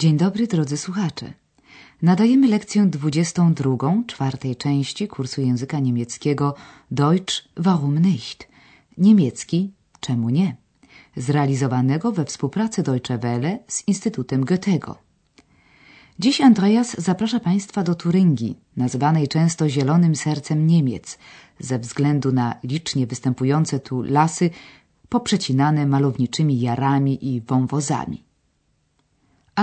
Dzień dobry, drodzy słuchacze. Nadajemy lekcję 22 czwartej części kursu języka niemieckiego Deutsch warum nicht? Niemiecki czemu nie? Zrealizowanego we współpracy Deutsche Welle z Instytutem Goethego. Dziś Andreas zaprasza Państwa do Turyngii, nazywanej często zielonym sercem Niemiec, ze względu na licznie występujące tu lasy poprzecinane malowniczymi jarami i wąwozami.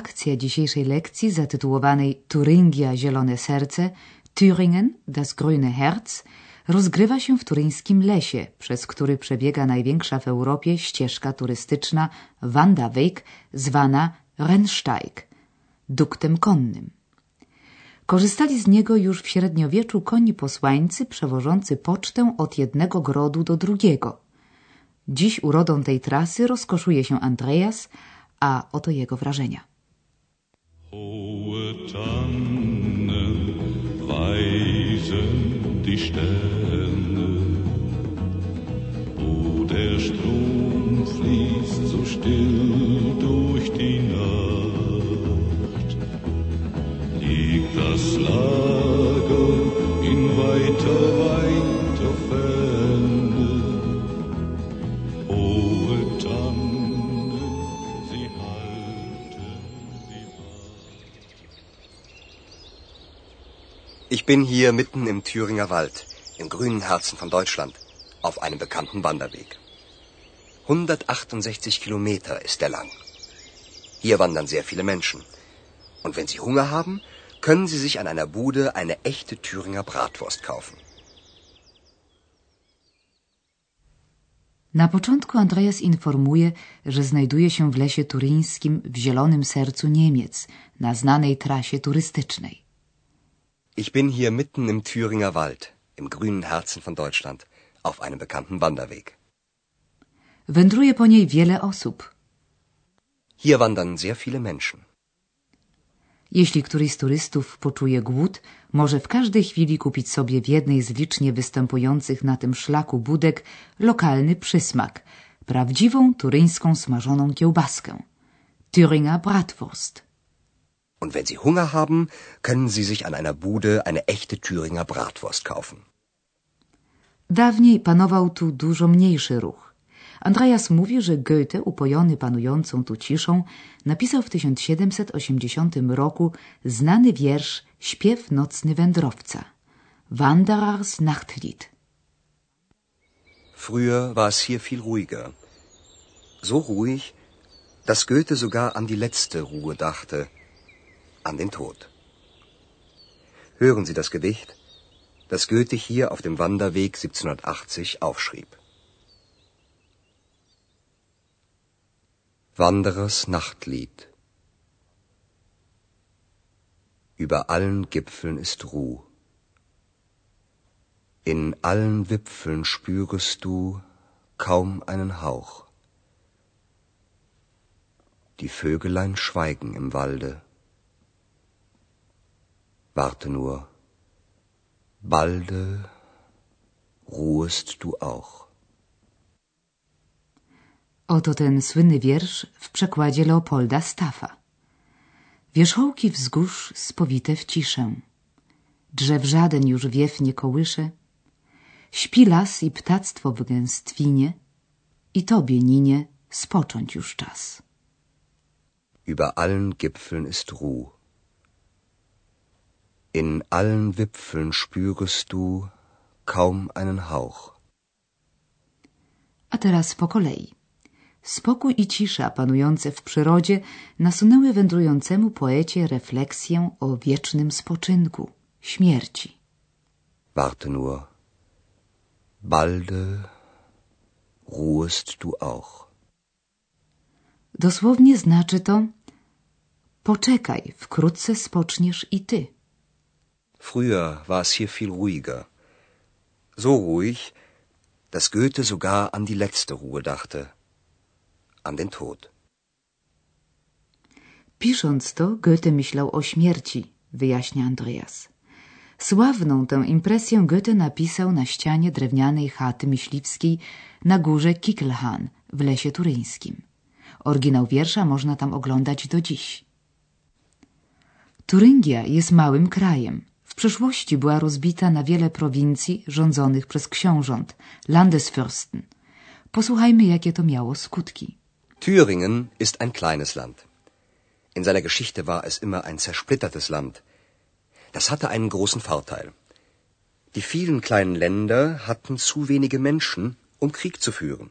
Akcja dzisiejszej lekcji zatytułowanej Turingia Zielone Serce Thüringen das grüne Herz rozgrywa się w turyńskim lesie, przez który przebiega największa w Europie ścieżka turystyczna Wanderweg zwana Rennsteig, duktem konnym. Korzystali z niego już w średniowieczu koni posłańcy przewożący pocztę od jednego grodu do drugiego. Dziś urodą tej trasy rozkoszuje się Andreas, a oto jego wrażenia. Hohe Tannen weisen die Sterne, wo der Strom fließt so still durch die Nacht. Liegt das Lager in weiter, weiter Ich bin hier mitten im Thüringer Wald, im grünen Herzen von Deutschland, auf einem bekannten Wanderweg. 168 Kilometer ist er lang. Hier wandern sehr viele Menschen. Und wenn Sie Hunger haben, können Sie sich an einer Bude eine echte Thüringer Bratwurst kaufen. Na początku Andreas informuje, że znajduje się w lesie turyńskim w zielonym sercu Niemiec, na znanej trasie turystycznej. Ich bin hier mitten im Thüringer Wald, im grünen Herzen von Deutschland, auf einem bekannten Wanderweg. Wędruje po niej wiele osób. Hier wandern sehr viele Menschen. Jeśli któryś z turystów poczuje głód, może w każdej chwili kupić sobie w jednej z licznie występujących na tym szlaku budek lokalny przysmak, prawdziwą turyńską smażoną kiełbaskę. Thüringer Bratwurst. Und wenn Sie Hunger haben, können Sie sich an einer Bude eine echte Thüringer Bratwurst kaufen. Dawniej panował tu dużo mniejszy ruch. Andreas mówi, że Goethe, upojony panującą tu ciszą, napisał w 1780 roku znany wiersz Śpiew nocny wędrowca. Wanderers Nachtlied. Früher war es hier viel ruhiger. So ruhig, dass Goethe sogar an die letzte Ruhe dachte, an den Tod. Hören Sie das Gedicht, das Goethe hier auf dem Wanderweg 1780 aufschrieb. Wanderers Nachtlied Über allen Gipfeln ist Ruh. In allen Wipfeln spürest du kaum einen Hauch. Die Vögelein schweigen im Walde. Warte nur, balde ruhest du auch. Oto ten słynny wiersz w przekładzie Leopolda Staffa. Wierzchołki wzgórz spowite w ciszę. Drzew żaden już wiew nie kołysze. Śpi las i ptactwo w gęstwinie. I tobie, Ninie, spocząć już czas. Über allen Gipfeln ist Ruh. In allen Wipfeln spürest du kaum einen Hauch. A teraz po kolei. Spokój i cisza panujące w przyrodzie nasunęły wędrującemu poecie refleksję o wiecznym spoczynku, śmierci. Warte nur, balde ruhest du auch. Dosłownie znaczy to poczekaj, wkrótce spoczniesz i ty. Früher war es hier viel ruhiger. So ruhig, dass Goethe sogar an die letzte Ruhe dachte, an den Tod. Pisząc to, Goethe myślał o śmierci, wyjaśnia Andreas. Sławną tę impresję Goethe napisał na ścianie drewnianej chaty myśliwskiej na górze Kickelhan w lesie turyńskim. Oryginał wiersza można tam oglądać do dziś. Turyngia jest małym krajem. Przeszłości była rozbita na wiele prowincji rządzonych przez książąt, Landesfürsten. Posłuchajmy, jakie to miało skutki. Thüringen ist ein kleines Land. In seiner Geschichte war es immer ein zersplittertes Land. Das hatte einen großen Vorteil. Die vielen kleinen Länder hatten zu wenige Menschen, um Krieg zu führen.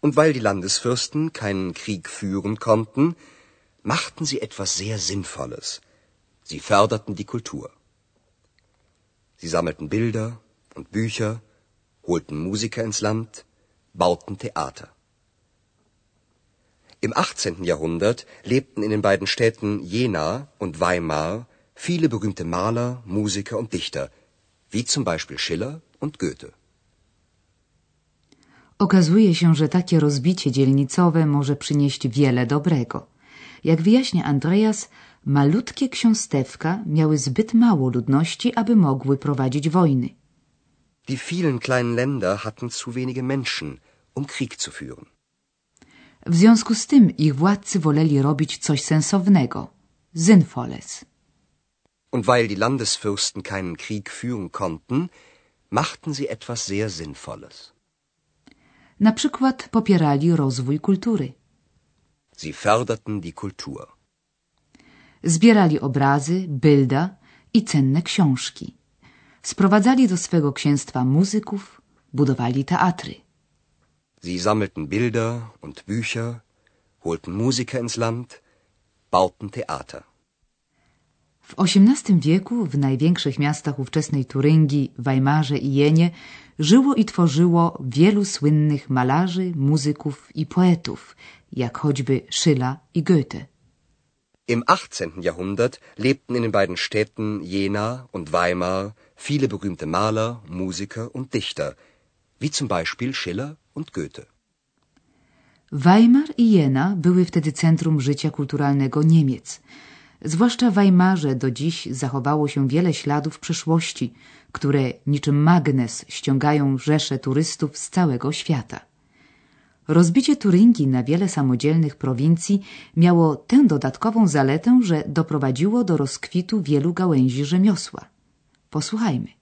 Und weil die Landesfürsten keinen Krieg führen konnten, machten sie etwas sehr Sinnvolles. Sie förderten die Kultur. Sie sammelten Bilder und Bücher, holten Musiker ins Land, bauten Theater. Im 18. Jahrhundert lebten in den beiden Städten Jena und Weimar viele berühmte Maler, Musiker und Dichter, wie zum Beispiel Schiller und Goethe. Okazuje się, że takie rozbicie dzielnicowe może przynieść wiele dobrego. Jak wyjaśnia Andreas, malutkie ksiąstewka miały zbyt mało ludności, aby mogły prowadzić wojny. Die vielen kleinen Länder hatten zu wenige Menschen, um Krieg zu führen. W związku z tym ich władcy woleli robić coś sensownego, sinnvolles. Und weil die Landesfürsten keinen Krieg führen konnten, machten sie etwas sehr Sinnvolles. Na przykład popierali rozwój kultury. Sie förderten die Kultur. Zbierali obrazy, bilda i cenne książki. Sprowadzali do swego księstwa muzyków, budowali teatry. Sie sammelten Bilder und Bücher, holten Musiker ins Land, bauten Theater. W XVIII wieku w największych miastach ówczesnej Turyngii, Weimarze i Jenie żyło i tworzyło wielu słynnych malarzy, muzyków i poetów, jak choćby Schiller i Goethe. Im 18. Jahrhundert lebten in den beiden Städten Jena und Weimar viele berühmte Maler, Musiker und Dichter, wie zum Beispiel Schiller und Goethe. Weimar i Jena były wtedy centrum życia kulturalnego Niemiec. Zwłaszcza w Weimarze do dziś zachowało się wiele śladów przeszłości, które niczym magnes ściągają rzesze turystów z całego świata. Rozbicie Turyngii na wiele samodzielnych prowincji miało tę dodatkową zaletę, że doprowadziło do rozkwitu wielu gałęzi rzemiosła. Posłuchajmy.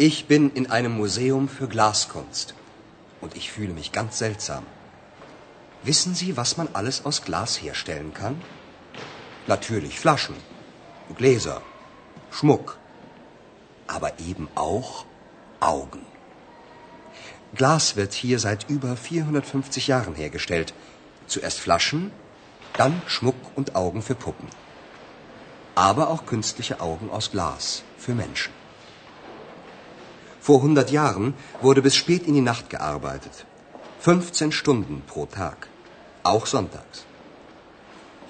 Ich bin in einem Museum für Glaskunst und ich fühle mich ganz seltsam. Wissen Sie, was man alles aus Glas herstellen kann? Natürlich Flaschen, Gläser, Schmuck, aber eben auch Augen. Glas wird hier seit über 450 Jahren hergestellt. Zuerst Flaschen, dann Schmuck und Augen für Puppen. Aber auch künstliche Augen aus Glas für Menschen. Vor 100 Jahren wurde bis spät in die Nacht gearbeitet. 15 Stunden pro Tag. Auch sonntags.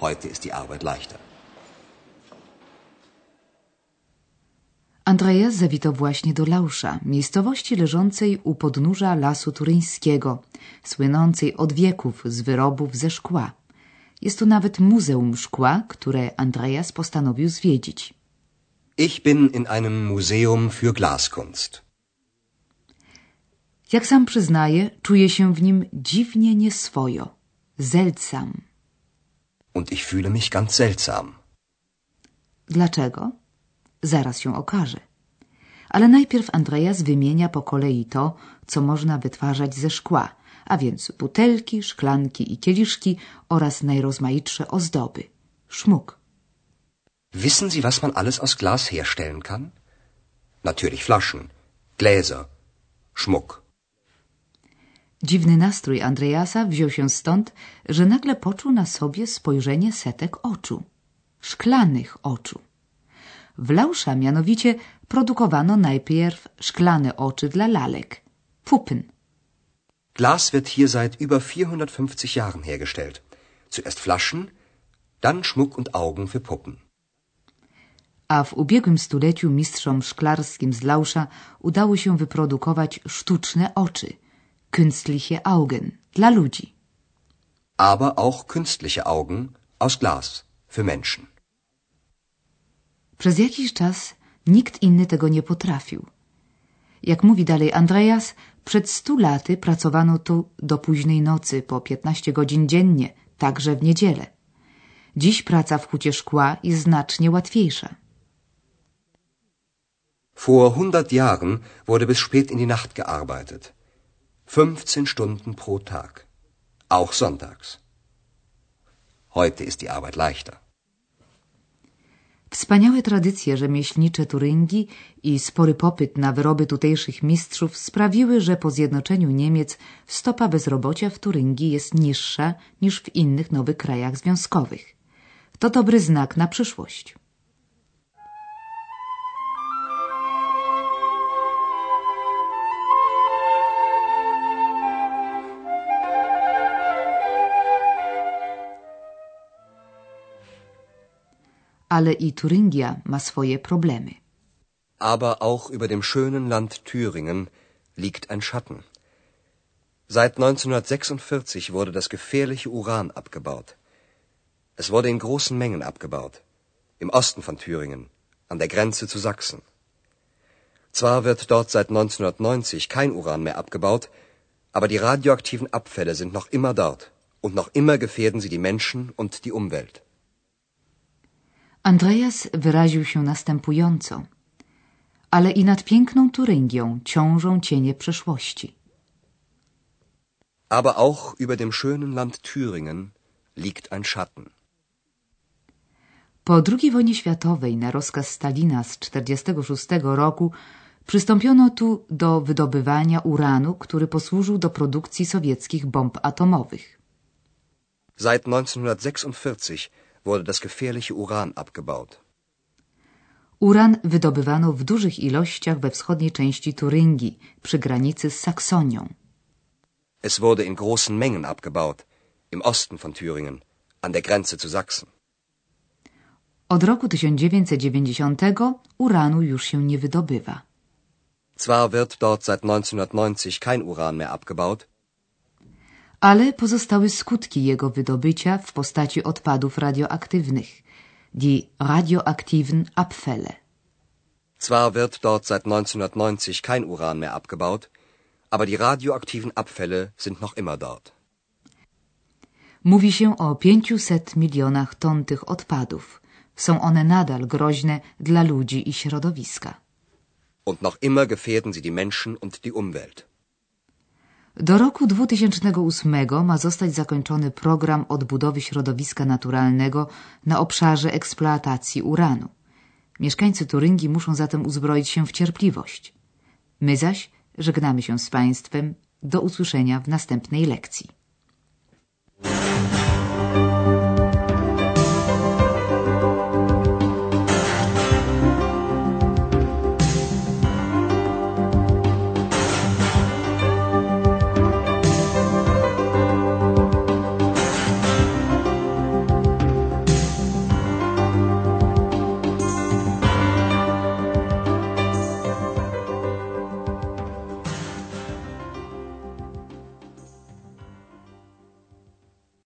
Heute ist die Arbeit leichter. Andreas zawitał właśnie do Lausza, miejscowości leżącej u podnóża lasu turyńskiego, słynącej od wieków z wyrobów ze szkła. Jest tu nawet muzeum szkła, które Andreas postanowił zwiedzić. Ich bin in einem Museum für Glaskunst. Jak sam przyznaje, czuje się w nim dziwnie nieswojo, seltsam. Und ich fühle mich ganz seltsam. Dlaczego? Zaraz się okaże. Ale najpierw Andreas wymienia po kolei to, co można wytwarzać ze szkła, a więc butelki, szklanki i kieliszki oraz najrozmaitsze ozdoby. Szmuk. Wissen Sie, was man alles aus Glas herstellen kann? Natürlich Flaschen, Gläser, Schmuck. Dziwny nastrój Andreasa wziął się stąd, że nagle poczuł na sobie spojrzenie setek oczu. Szklanych oczu. W Lausza mianowicie produkowano najpierw szklane oczy dla lalek. Puppen. Glas wird hier seit über 450 Jahren hergestellt. Zuerst Flaschen, dann Schmuck und Augen für Puppen. A w ubiegłym stuleciu mistrzom szklarskim z Lausza udało się wyprodukować sztuczne oczy, künstliche Augen, dla ludzi. Aber auch künstliche Augen aus Glas für Menschen. Przez jakiś czas nikt inny tego nie potrafił. Jak mówi dalej Andreas, przed stu laty pracowano tu do późnej nocy, po 15 godzin dziennie, także w niedzielę. Dziś praca w hucie szkła jest znacznie łatwiejsza. Vor 100 Jahren wurde bis spät in die Nacht gearbeitet. 15 Stunden pro Tag. Auch sonntags. Heute ist die Arbeit leichter. Wspaniałe tradycje rzemieślnicze Turyngii i spory popyt na wyroby tutejszych mistrzów sprawiły, że po zjednoczeniu Niemiec stopa bezrobocia w Turyngii jest niższa niż w innych nowych krajach związkowych. To dobry znak na przyszłość. Ale i Turyngia ma swoje problemy. Aber auch über dem schönen Land Thüringen liegt ein Schatten. Seit 1946 wurde das gefährliche Uran abgebaut. Es wurde in großen Mengen abgebaut. Im Osten von Thüringen, an der Grenze zu Sachsen. Zwar wird dort seit 1990 kein Uran mehr abgebaut, aber die radioaktiven Abfälle sind noch immer dort. Und noch immer gefährden sie die Menschen und die Umwelt. Andreas wyraził się następująco. Ale i nad piękną Turyngią ciążą cienie przeszłości. Aber auch über dem schönen Land Thüringen liegt ein Schatten. Po II wojnie światowej na rozkaz Stalina z 1946 roku przystąpiono tu do wydobywania uranu, który posłużył do produkcji sowieckich bomb atomowych. Seit 1946 wurde das gefährliche Uran abgebaut. Uran wydobywano w dużych ilościach we wschodniej części Turyngii, przy granicy z Saksonią. Es wurde in großen Mengen abgebaut, im Osten von Thüringen, an der Grenze zu Sachsen. Od roku 1990 uranu już się nie wydobywa. Zwar wird dort seit 1990 kein Uran mehr abgebaut, ale pozostały skutki jego wydobycia w postaci odpadów radioaktywnych, die radioaktiven Abfälle. Zwar wird dort seit 1990 kein Uran mehr abgebaut, aber die radioaktiven Abfälle sind noch immer dort. Mówi się o 500 milionach ton tych odpadów. Są one nadal groźne dla ludzi i środowiska. Und noch immer gefährden sie die Menschen und die Umwelt. Do roku 2008 ma zostać zakończony program odbudowy środowiska naturalnego na obszarze eksploatacji uranu. Mieszkańcy Turyngii muszą zatem uzbroić się w cierpliwość. My zaś żegnamy się z Państwem. Do usłyszenia w następnej lekcji.